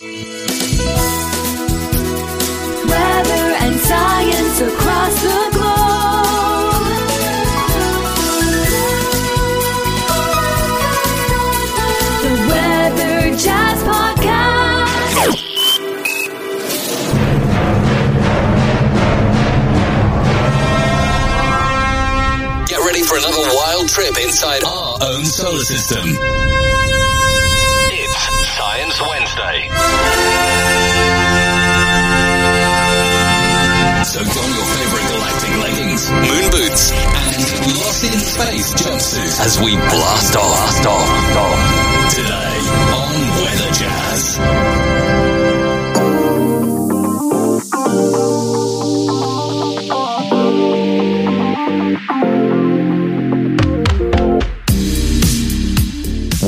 Weather and science across the globe. The Weather Jazz Podcast. Get ready for another wild trip inside our own solar system. It's Wednesday. So don your favorite galactic leggings, moon boots, and lost in space jumpsuit as we blast off, blast off, off. Today on Weather Jazz.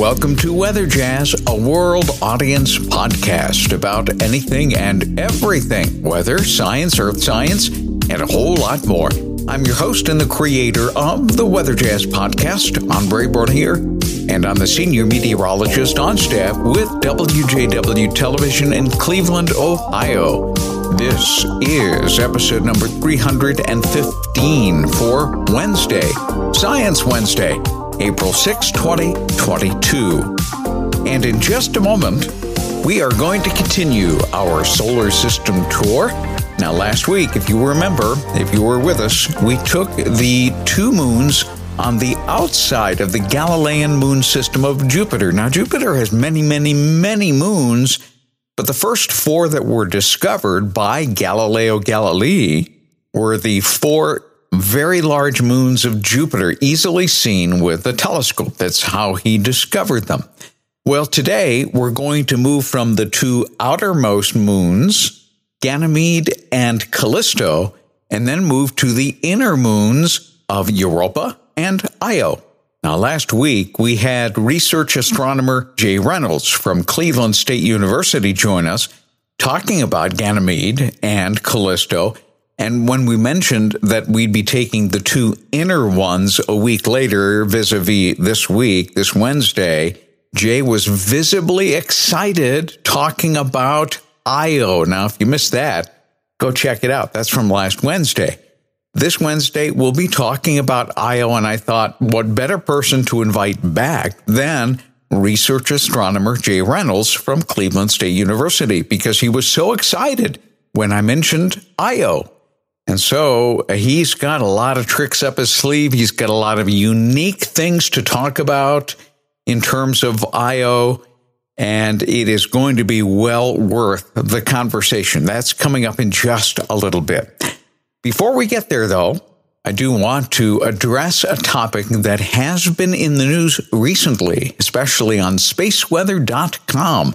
Welcome to Weather Jazz, a world audience podcast about anything and everything weather, science, earth science, and a whole lot more. I'm your host and the creator of the Weather Jazz podcast, Andre here, and I'm the senior meteorologist on staff with WJW Television in Cleveland, Ohio. This is episode number 315 for Wednesday, Science Wednesday. April 6, 2022. And in just a moment, we are going to continue our solar system tour. Now, last week, if you remember, if you were with us, we took the two moons on the outside of the Galilean moon system of Jupiter. Now, Jupiter has many, many, many moons, but the first four that were discovered by Galileo Galilei were the four very large moons of Jupiter, easily seen with a telescope. That's how he discovered them. Well, today we're going to move from the two outermost moons, Ganymede and Callisto, and then move to the inner moons of Europa and Io. Now, last week we had research astronomer Jay Reynolds from Cleveland State University join us talking about Ganymede and Callisto and when we mentioned that we'd be taking the two inner ones a week later, vis a vis this week, this Wednesday, Jay was visibly excited talking about Io. Now, if you missed that, go check it out. That's from last Wednesday. This Wednesday, we'll be talking about Io, and I thought, what better person to invite back than research astronomer Jay Reynolds from Cleveland State University because he was so excited when I mentioned Io. And so uh, he's got a lot of tricks up his sleeve. He's got a lot of unique things to talk about in terms of IO, and it is going to be well worth the conversation. That's coming up in just a little bit. Before we get there, though, I do want to address a topic that has been in the news recently, especially on spaceweather.com.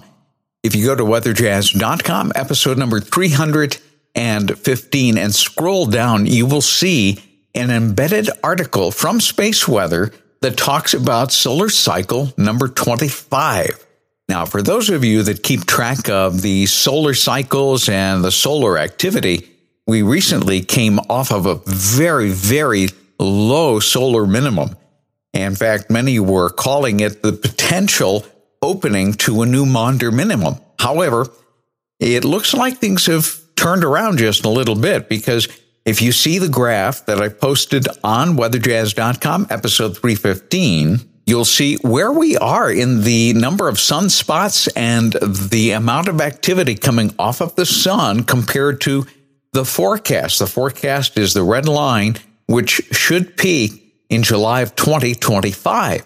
If you go to weatherjazz.com, episode number 300, and 15 and scroll down, you will see an embedded article from Space Weather that talks about solar cycle number 25. Now, for those of you that keep track of the solar cycles and the solar activity, we recently came off of a very, very low solar minimum. In fact, many were calling it the potential opening to a new Maunder minimum. However, it looks like things have turned around just a little bit because if you see the graph that I posted on weatherjazz.com, episode 315, you'll see where we are in the number of sunspots and the amount of activity coming off of the sun compared to the forecast. The forecast is the red line, which should peak in July of 2025.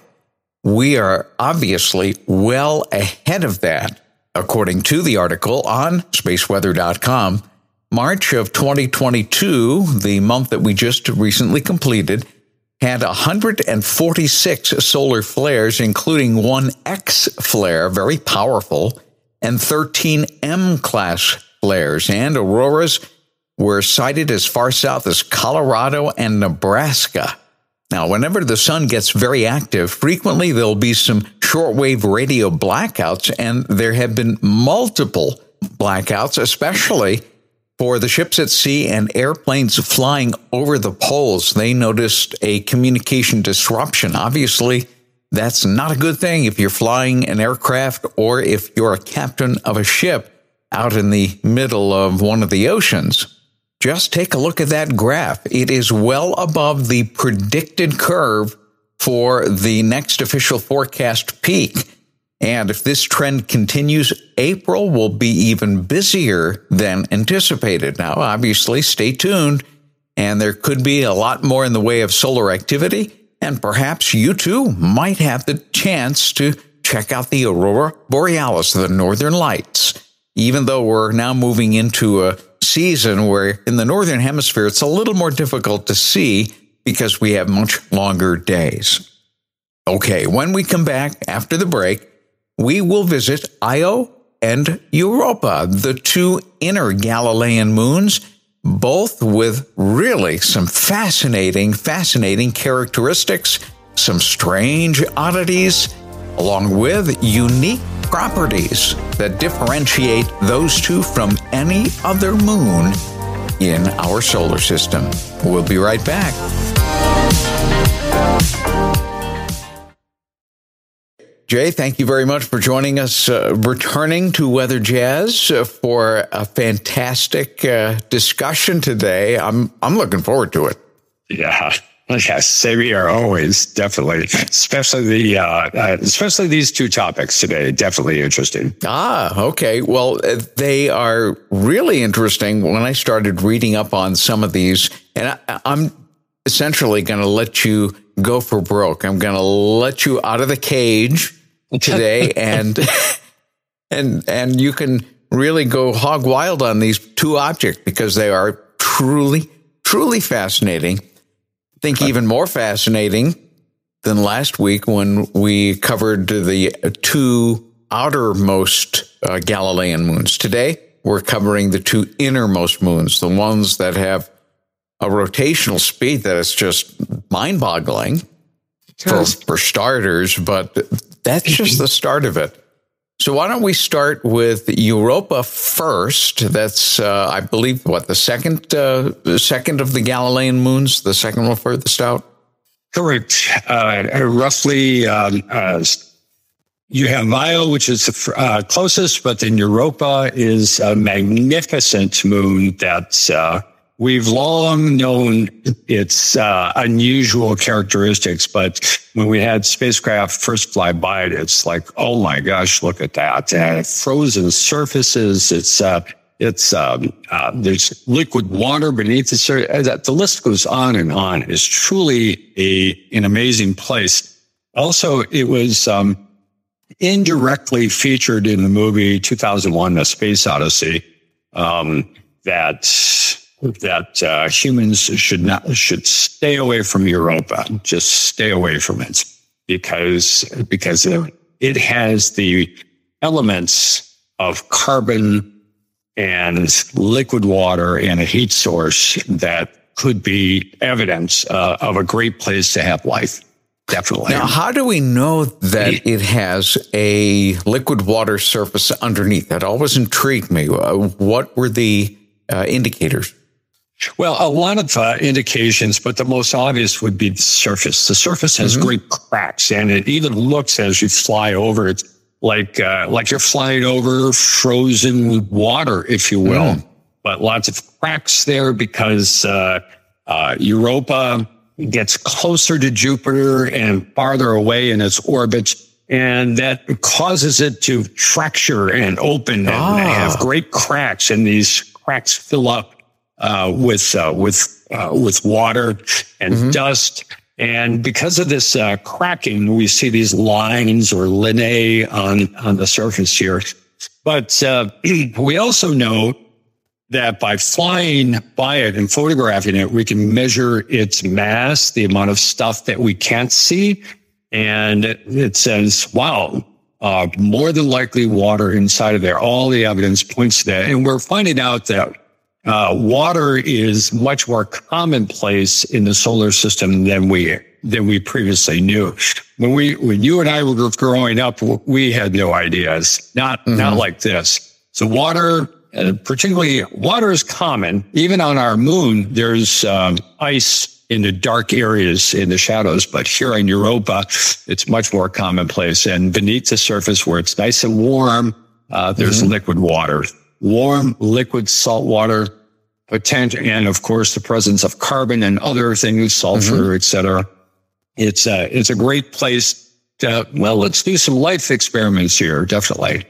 We are obviously well ahead of that according to the article on spaceweather.com, March of 2022, the month that we just recently completed, had 146 solar flares, including one X flare, very powerful, and 13 M class flares. And auroras were sighted as far south as Colorado and Nebraska. Now, whenever the sun gets very active, frequently there'll be some shortwave radio blackouts, and there have been multiple blackouts, especially for the ships at sea and airplanes flying over the poles. They noticed a communication disruption. Obviously, That's not a good thing if you're flying an aircraft or if you're a captain of a ship out in the middle of one of the oceans. Just take a look at that graph. It is well above the predicted curve for the next official forecast peak. And if this trend continues, April will be even busier than anticipated. Now, obviously, stay tuned, and there could be a lot more in the way of solar activity. And perhaps you too might have the chance to check out the aurora borealis, the northern lights. Even though we're now moving into a season where in the northern hemisphere it's a little more difficult to see because we have much longer days. Okay, when we come back after the break, we will visit Io and Europa, the two inner Galilean moons, both with really some fascinating, fascinating characteristics, some strange oddities, along with unique properties that differentiate those two from any other moon in our solar system. We'll be right back. Jay, thank you very much for joining us, uh, returning to Weather Jazz uh, for a fantastic uh, discussion today. I'm I'm looking forward to it. Yeah, Yes, same here. Always, definitely, especially the uh, uh, especially these two topics today. Definitely interesting. Ah, okay. Well, uh, they are really interesting. When I started reading up on some of these, and I, I'm essentially going to let you go for broke. I'm going to let you out of the cage today, and and and you can really go hog wild on these two objects because they are truly truly fascinating. I think even more fascinating than last week when we covered the two outermost uh, Galilean moons. Today, we're covering the two innermost moons, the ones that have a rotational speed that is just mind boggling for, for starters, but that's just the start of it. So why don't we start with Europa first? That's, uh, I believe, what the second, uh, second of the Galilean moons, the second one furthest out. Correct. Uh, roughly, um, uh, you have Io, which is the uh, closest, but then Europa is a magnificent moon that's uh, We've long known its uh, unusual characteristics, but when we had spacecraft first fly by it, it's like, oh my gosh, look at that! Uh, frozen surfaces. It's uh, it's um, uh, there's liquid water beneath the surface. Uh, the list goes on and on. It's truly a an amazing place. Also, it was um, indirectly featured in the movie 2001: A Space Odyssey. Um, that that uh, humans should not should stay away from Europa. Just stay away from it because because it has the elements of carbon and liquid water and a heat source that could be evidence uh, of a great place to have life. Definitely. Now, how do we know that it has a liquid water surface underneath? That always intrigued me. Uh, what were the uh, indicators? Well, a lot of uh, indications, but the most obvious would be the surface. The surface has mm-hmm. great cracks, and it even looks as you fly over it like uh, like you're flying over frozen water, if you will. Mm. But lots of cracks there because uh, uh Europa gets closer to Jupiter and farther away in its orbit. And that causes it to fracture and open ah. and have great cracks. And these cracks fill up uh, with uh, with uh, with water and mm-hmm. dust. And because of this uh, cracking, we see these lines or lineae on on the surface here. But uh, we also know that by flying by it and photographing it, we can measure its mass, the amount of stuff that we can't see. And it says, wow, uh, more than likely water inside of there. All the evidence points to that. And we're finding out that uh, water is much more commonplace in the solar system than we than we previously knew. When we when you and I were growing up, we had no ideas. Not mm-hmm. not like this. So water, uh, particularly water, is common. Even on our moon, there's um, ice in the dark areas in the shadows. But here in Europa, it's much more commonplace. And beneath the surface where it's nice and warm, uh, there's mm-hmm. liquid water, warm, liquid salt water, potential, and of course the presence of carbon and other things, sulfur, mm-hmm. etc. It's a, it's a great place to, well, let's do some life experiments here. Definitely.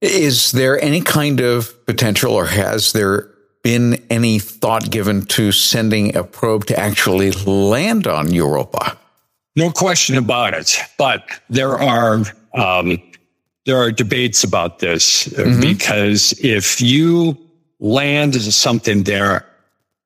Is there any kind of potential or has there been any thought given to sending a probe to actually land on Europa? No question about it. But there are um, there are debates about this mm-hmm. because if you land is something there,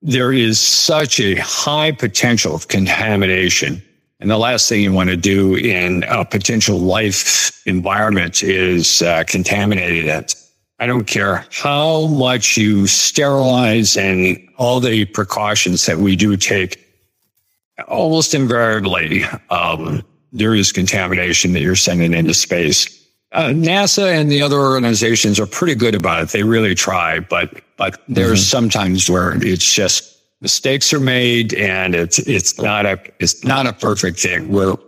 there is such a high potential of contamination and the last thing you want to do in a potential life environment is uh, contaminate it. I don't care how much you sterilize and all the precautions that we do take. Almost invariably, um, there is contamination that you're sending into space. Uh, NASA and the other organizations are pretty good about it. They really try, but but there's mm-hmm. sometimes where it's just mistakes are made and it's it's not a it's not a perfect thing. Well,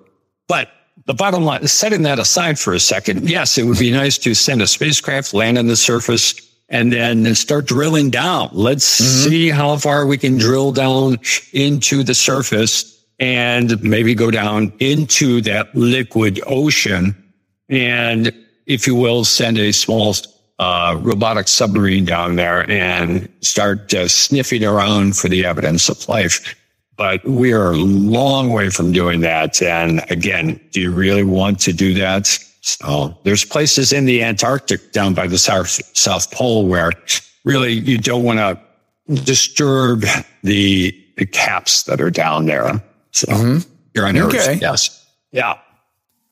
but the bottom line, setting that aside for a second, yes, it would be nice to send a spacecraft, land on the surface, and then start drilling down. Let's mm-hmm. see how far we can drill down into the surface and maybe go down into that liquid ocean. And if you will, send a small uh, robotic submarine down there and start uh, sniffing around for the evidence of life. But we are a long way from doing that. And again, do you really want to do that? So there's places in the Antarctic down by the South, South Pole where really you don't want to disturb the, the caps that are down there. So mm-hmm. you're on Earth. Okay. Yes. Yeah.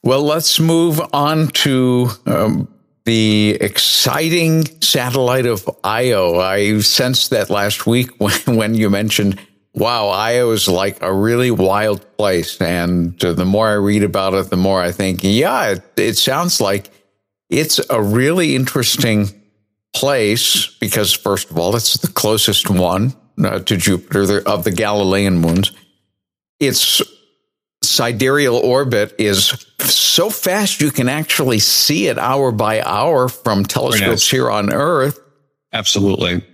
Well, let's move on to um, the exciting satellite of Io. I sensed that last week when, when you mentioned, wow, Io is like a really wild place. And the more I read about it, the more I think, yeah, it, it sounds like it's a really interesting place because, first of all, it's the closest one uh, to Jupiter of the Galilean moons. It's sidereal orbit is so fast you can actually see it hour by hour from telescopes here on Earth. Absolutely.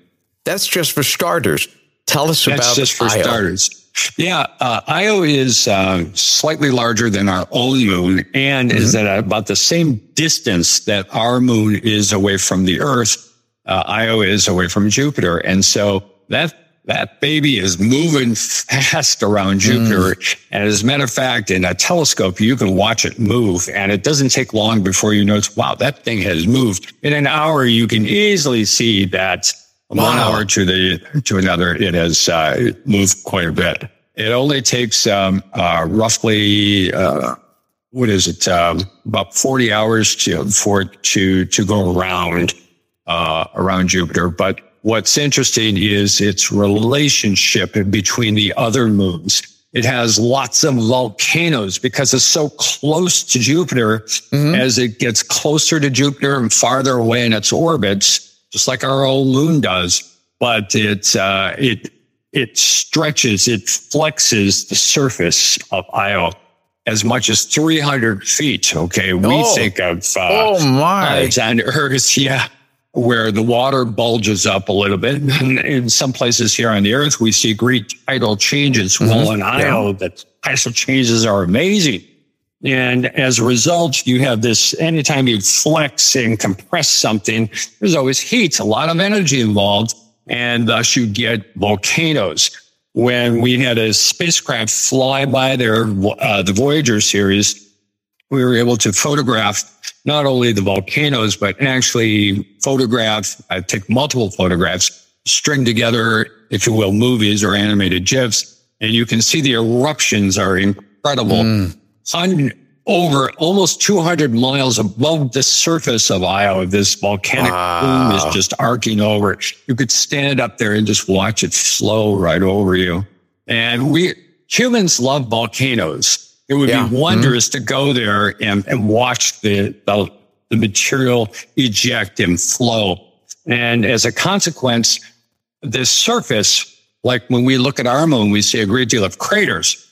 That's just for starters. Tell us. That's about just for Io. starters. Yeah, uh, Io is uh, slightly larger than our own moon and mm-hmm. is at about the same distance that our moon is away from the Earth. Uh, Io is away from Jupiter. And so that that baby is moving fast around Jupiter. Mm. And as a matter of fact, in a telescope, you can watch it move and it doesn't take long before you notice, wow, that thing has moved. In an hour, you can easily see that wow. one hour to the, to another, it has uh, moved quite a bit. It only takes, um, uh, roughly, uh, what is it? Um, about 40 hours to, for it to, to go around, uh, around Jupiter. But What's interesting is its relationship between the other moons. It has lots of volcanoes because it's so close to Jupiter. Mm-hmm. As it gets closer to Jupiter and farther away in its orbits, just like our old moon does. But it uh, it it stretches, it flexes the surface of Io as much as 300 feet. Okay. We oh. think of, uh, oh my. Alexander Earth. Yeah where the water bulges up a little bit. And in some places here on the earth, we see great tidal changes. Mm-hmm. Well, in Io, yeah. the tidal changes are amazing. And as a result, you have this anytime you flex and compress something, there's always heat, a lot of energy involved. And thus you get volcanoes. When we had a spacecraft fly by there, uh, the Voyager series, we were able to photograph not only the volcanoes, but actually photograph, I take multiple photographs, string together, if you will, movies or animated GIFs. And you can see the eruptions are incredible. Mm. over almost 200 miles above the surface of Io, this volcanic wow. plume is just arcing over. You could stand up there and just watch it flow right over you. And we humans love volcanoes. It would yeah. be mm-hmm. wondrous mm-hmm. to go there and, and watch the, the, the material eject and flow. And as a consequence, this surface like when we look at our moon, we see a great deal of craters.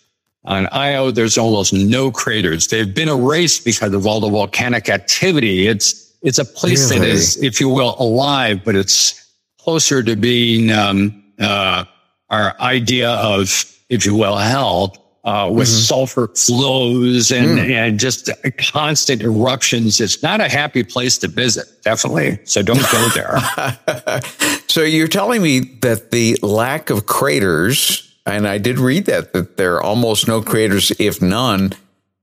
On Io, there's almost no craters. They've been erased because of all the volcanic activity. It's it's a place Really? that is, if you will, alive, but it's closer to being um, uh, our idea of, if you will, hell. Uh, with sulfur flows and, and just constant eruptions. It's not a happy place to visit, definitely. So don't go there. So you're telling me that the lack of craters, and I did read that, that there are almost no craters, if none,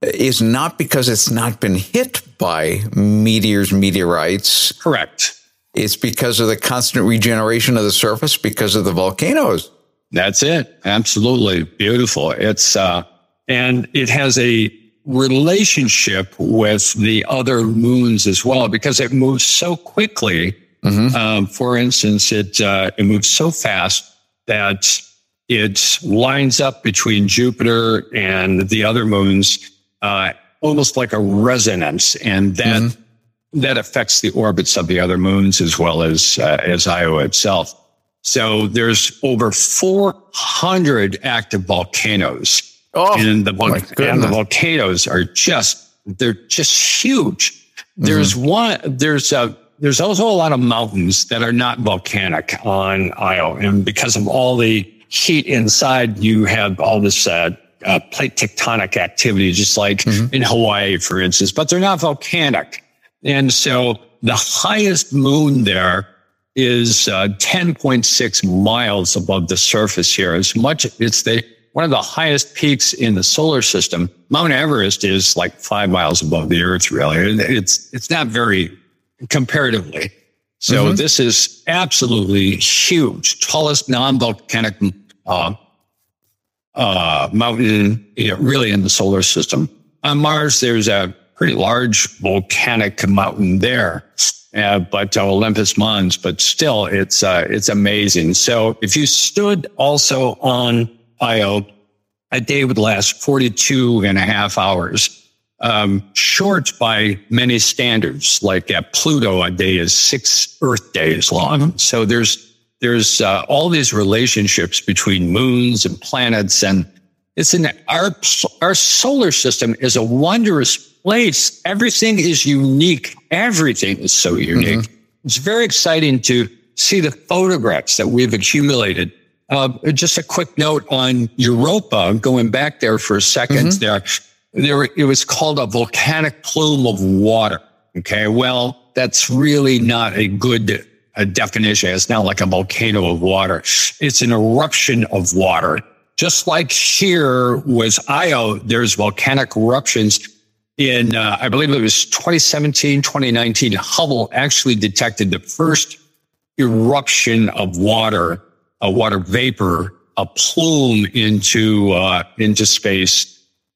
is not because it's not been hit by meteors, meteorites. Correct. It's because of the constant regeneration of the surface because of the volcanoes. That's it. Absolutely beautiful. It's uh, and it has a relationship with the other moons as well because it moves so quickly. Um, for instance, it uh, it moves so fast that it lines up between Jupiter and the other moons, uh, almost like a resonance, and that that affects the orbits of the other moons as well as uh, as Io itself. So there's over 400 active volcanoes. Oh, and the, vol- and the volcanoes are just, they're just huge. There's one, there's a, there's also a lot of mountains that are not volcanic on Io. And because of all the heat inside, you have all this, uh, uh, plate tectonic activity, just like in Hawaii, for instance, but they're not volcanic. And so the highest moon there is uh, 10.6 miles above the surface here. As much, it's the one of the highest peaks in the solar system. Mount Everest is like five miles above the Earth. Really, it's it's not very comparatively. So this is absolutely huge, tallest non-volcanic uh, uh, mountain, you know, really in the solar system. On Mars, there's a pretty large volcanic mountain there, uh, but uh, Olympus Mons, but still, it's uh, it's amazing. So if you stood also on Io, a day would last 42 and a half hours. Um, short by many standards, like at Pluto, a day is six Earth days long. So there's there's uh, all these relationships between moons and planets, and it's in our our solar system is a wondrous place. Everything is unique. Everything is so unique. It's very exciting to see the photographs that we've accumulated. Uh, just a quick note on Europa, going back there for a 2nd there, there, it was called a volcanic plume of water. Okay. Well, that's really not a good uh definition. It's not like a volcano of water. It's an eruption of water. Just like here was Io, there's volcanic eruptions in, uh, I believe it was 2017, 2019. Hubble actually detected the first eruption of water, a water vapor, a plume into, uh, into space.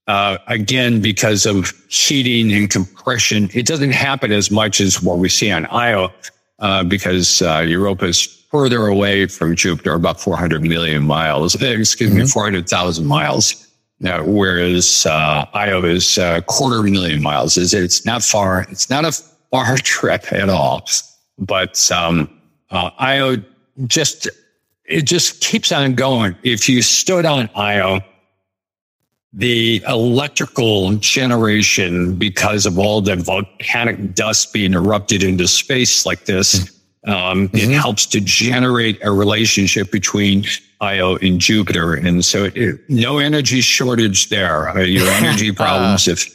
Uh, again, because of heating and compression, it doesn't happen as much as what we see on Io, uh, because uh, Europa is further away from Jupiter, about 400 million miles. Excuse me, 400,000 miles. Now, whereas uh, Io is a quarter million miles. Is it's not far. It's not a far trip at all. But um, uh, Io just it just keeps on going. If you stood on Io, the electrical generation because of all the volcanic dust being erupted into space like this um, it helps to generate a relationship between io and jupiter. And so it, no energy shortage there. Uh, your energy problems if,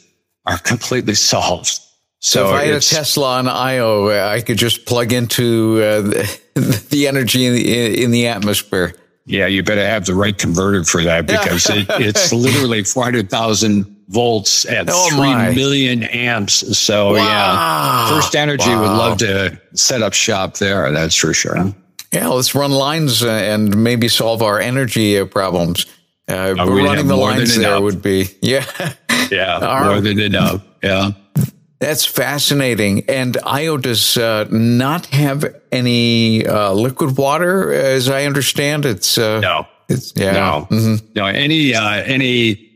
are completely solved. So, so if I had a Tesla on Io, uh, I could just plug into uh, the, the energy in the, in the atmosphere. Yeah, you better have the right converter for that because it, it's literally 400,000 volts at Oh, three my. million amps. So, yeah, First Energy would love to set up shop there. That's for sure. Yeah, let's run lines uh, and maybe solve our energy uh, problems. Uh, Oh, running the lines there enough. would be, yeah, Yeah, Our- more than enough. Yeah. that's fascinating. And Io does uh, not have any uh, liquid water, as I understand. It's uh, No, it's yeah, no, no. Any, uh, any,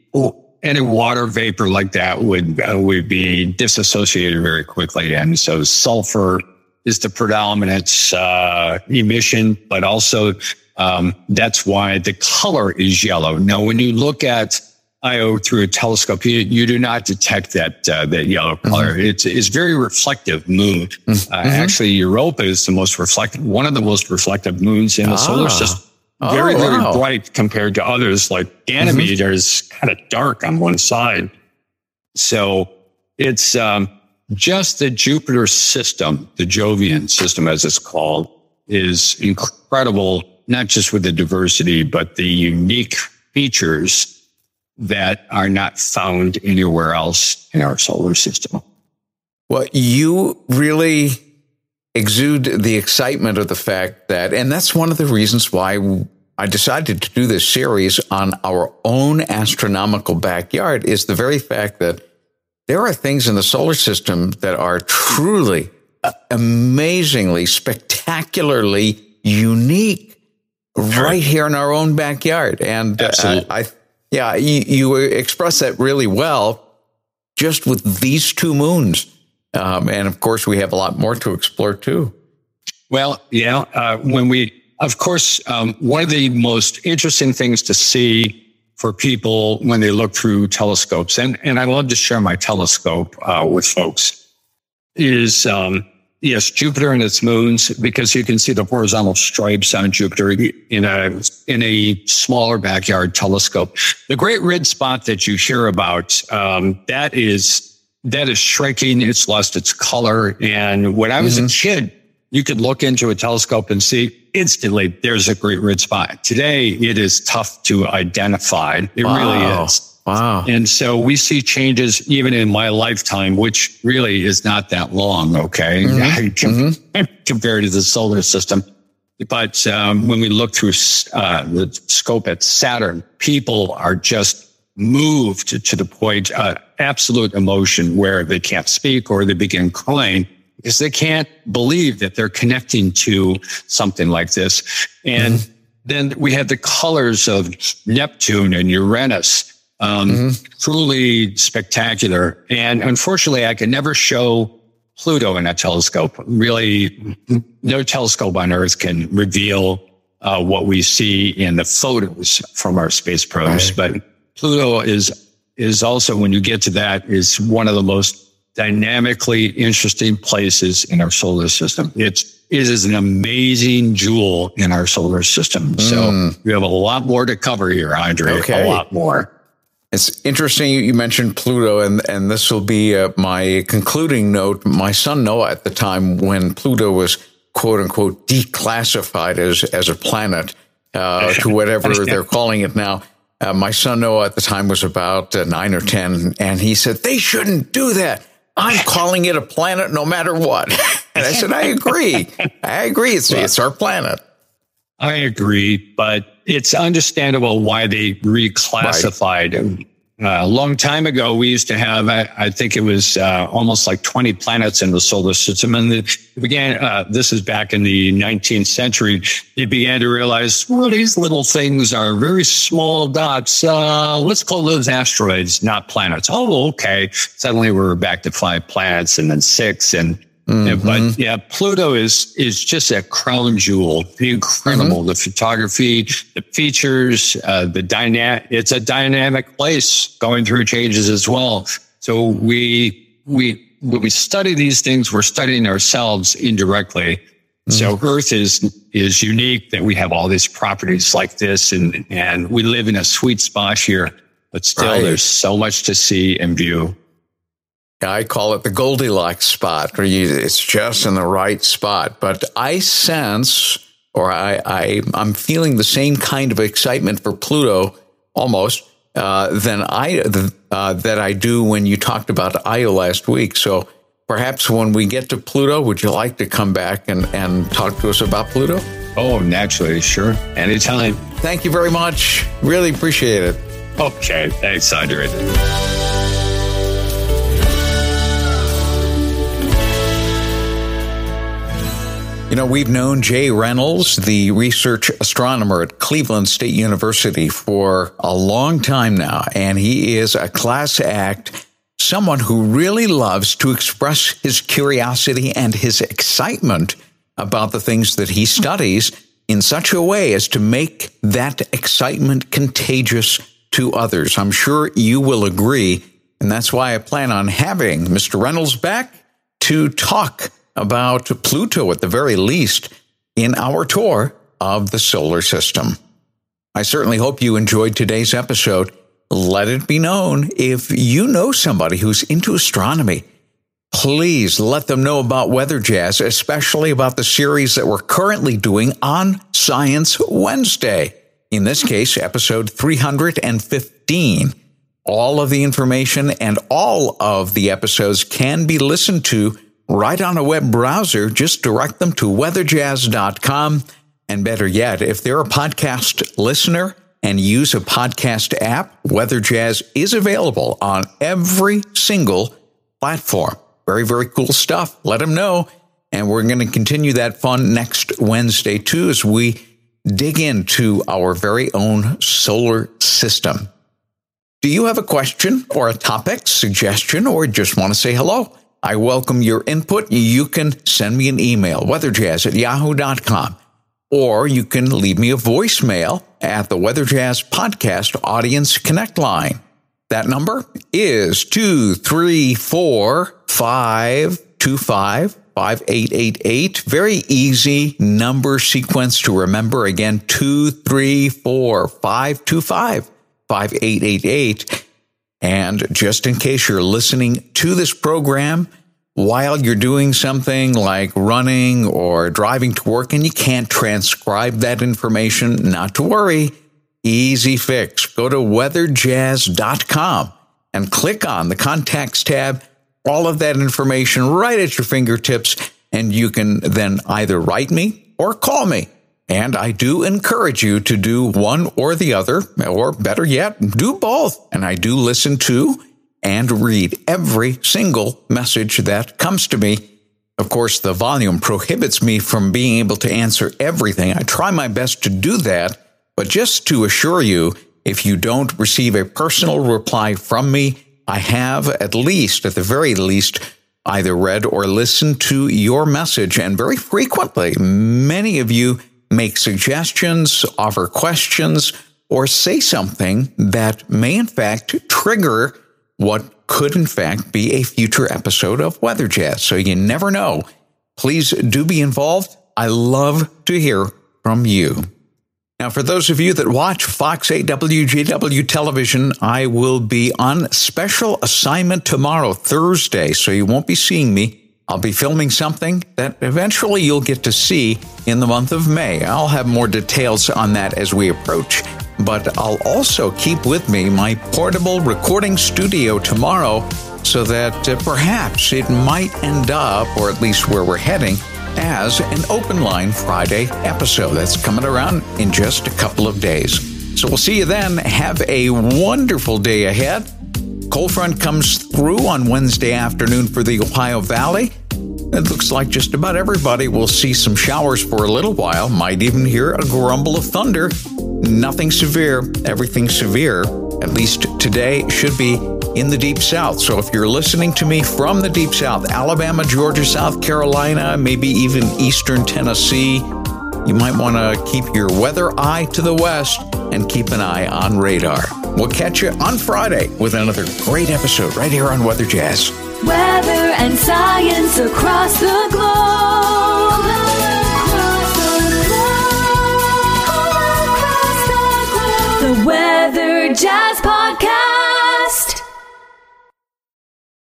any water vapor like that would uh, would be disassociated very quickly, and so sulfur is the predominant uh, emission, but also um, that's why the color is yellow. Now, when you look at Io through a telescope, you, you do not detect that uh, that yellow color. Mm-hmm. It's it's very reflective moon. Mm-hmm. Uh, mm-hmm. actually, Europa is the most reflective, one of the most reflective moons in the ah. solar system. Very, oh, very wow. bright compared to others. Like Ganymede mm-hmm. is kind of dark on one side. So it's um, just the Jupiter system, the Jovian system, as it's called, is incredible. Not just with the diversity, but the unique features that are not found anywhere else in our solar system. Well, you really exude the excitement of the fact that, and that's one of the reasons why I decided to do this series on our own astronomical backyard is the very fact that there are things in the solar system that are truly amazingly, spectacularly unique right here in our own backyard. And uh, I, yeah, you, you express that really well just with these two moons. Um, and of course, we have a lot more to explore too. Well, yeah. Uh, when we, of course, um, one of the most interesting things to see for people when they look through telescopes, and, and I love to share my telescope uh, with folks, is um, Yes, Jupiter and its moons, because you can see the horizontal stripes on Jupiter in a in a smaller backyard telescope. The great red spot that you hear about, um, that is that is shrinking. It's lost its color. And when I was mm-hmm. a kid, you could look into a telescope and see instantly there's a great red spot. Today, it is tough to identify. It wow. really is. Wow. And so we see changes even in my lifetime, which really is not that long. Okay. Mm-hmm. mm-hmm. Compared to the solar system. But um, when we look through uh, the scope at Saturn, people are just moved to, to the point, uh, absolute emotion where they can't speak or they begin crying because they can't believe that they're connecting to something like this. And mm-hmm. then we have the colors of Neptune and Uranus um, mm-hmm. Truly spectacular. And unfortunately, I could never show Pluto in a telescope. Really, no telescope on Earth can reveal uh, what we see in the photos from our space probes. Right. But Pluto is is also, when you get to that, is one of the most dynamically interesting places in our solar system. It's it is an amazing jewel in our solar system. So mm. we have a lot more to cover here, Andre. Okay. A lot more. It's interesting you mentioned Pluto, and, and this will be uh, my concluding note. My son Noah, at the time when Pluto was quote unquote declassified as, as a planet uh, to whatever they're calling it now, uh, my son Noah at the time was about uh, nine or 10, and he said, They shouldn't do that. I'm calling it a planet no matter what. and I said, I agree. I agree. It's, it's our planet. I agree, but it's understandable why they reclassified. Right. Uh, a long time ago, we used to have, I, I think it was uh, almost like 20 planets in the solar system. And it began, uh, this is back in the 19th century, they began to realize, well, these little things are very small dots. Uh, let's call those asteroids, not planets. Oh, okay. Suddenly we're back to five planets and then six. And Mm-hmm. But yeah, Pluto is is just a crown jewel. The incredible. Mm-hmm. The photography, the features, uh, the dynamic. It's a dynamic place going through changes as well. So we we when we study these things, we're studying ourselves indirectly. Mm-hmm. So Earth is is unique that we have all these properties like this, and and we live in a sweet spot here. But still, right. there's so much to see and view. I call it the Goldilocks spot, where you, it's just in the right spot. But I sense, or I, I am feeling the same kind of excitement for Pluto almost uh, than I uh, that I do when you talked about Io last week. So perhaps when we get to Pluto, would you like to come back and, and talk to us about Pluto? Oh, naturally, sure, anytime. Thank you very much. Really appreciate it. Okay, thanks, Andre. You know, we've known Jay Reynolds, the research astronomer at Cleveland State University, for a long time now, and he is a class act someone who really loves to express his curiosity and his excitement about the things that he studies in such a way as to make that excitement contagious to others. I'm sure you will agree. And that's why I plan on having Mr. Reynolds back to talk about Pluto at the very least in our tour of the solar system. I certainly hope you enjoyed today's episode. Let it be known if you know somebody who's into astronomy please let them know about Weather Jazz, especially about the series that we're currently doing on Science Wednesday. In this case, episode 315. All of the information and all of the episodes can be listened to right on a web browser. Just direct them to weatherjazz.com. And better yet, if they're a podcast listener and use a podcast app, Weather Jazz is available on every single platform. Very, very cool stuff. Let them know. And we're going to continue that fun next Wednesday too as we dig into our very own solar system. Do you have a question or a topic, suggestion, or just want to say hello? I welcome your input. You can send me an email, weatherjazz at yahoo.com, or you can leave me a voicemail at the Weather Jazz Podcast Audience Connect line. That number is 234 525 5888. Very easy number sequence to remember. Again, 234 525 5888. And just in case you're listening to this program while you're doing something like running or driving to work and you can't transcribe that information, not to worry. Easy fix. Go to weatherjazz.com and click on the contacts tab all of that information right at your fingertips, and you can then either write me or call me. And I do encourage you to do one or the other, or better yet, do both. And I do listen to and read every single message that comes to me. Of course, the volume prohibits me from being able to answer everything. I try my best to do that, but just to assure you, if you don't receive a personal reply from me, I have at least, at the very least, either read or listened to your message. And very frequently, many of you make suggestions, offer questions, or say something that may in fact trigger what could in fact be a future episode of Weather Jazz. So you never know. Please do be involved. I love to hear from you. Now, for those of you that watch Fox 8 WJW television, I will be on special assignment tomorrow, Thursday, so you won't be seeing me. I'll be filming something that eventually you'll get to see in the month of May. I'll have more details on that as we approach, but I'll also keep with me my portable recording studio tomorrow so that uh, perhaps it might end up, or at least where we're heading, as an Open Line Friday episode. That's coming around in just a couple of days. So we'll see you then. Have a wonderful day ahead. Cold front comes through on Wednesday afternoon for the Ohio Valley. It looks like just about everybody will see some showers for a little while, might even hear a grumble of thunder. Nothing severe, everything severe, at least today, should be in the Deep South. So if you're listening to me from the Deep South, Alabama, Georgia, South Carolina, maybe even Eastern Tennessee, you might want to keep your weather eye to the west and keep an eye on radar. We'll catch you on Friday with another great episode right here on Weather Jazz. Weather and science across the globe. Weather Jazz Podcast.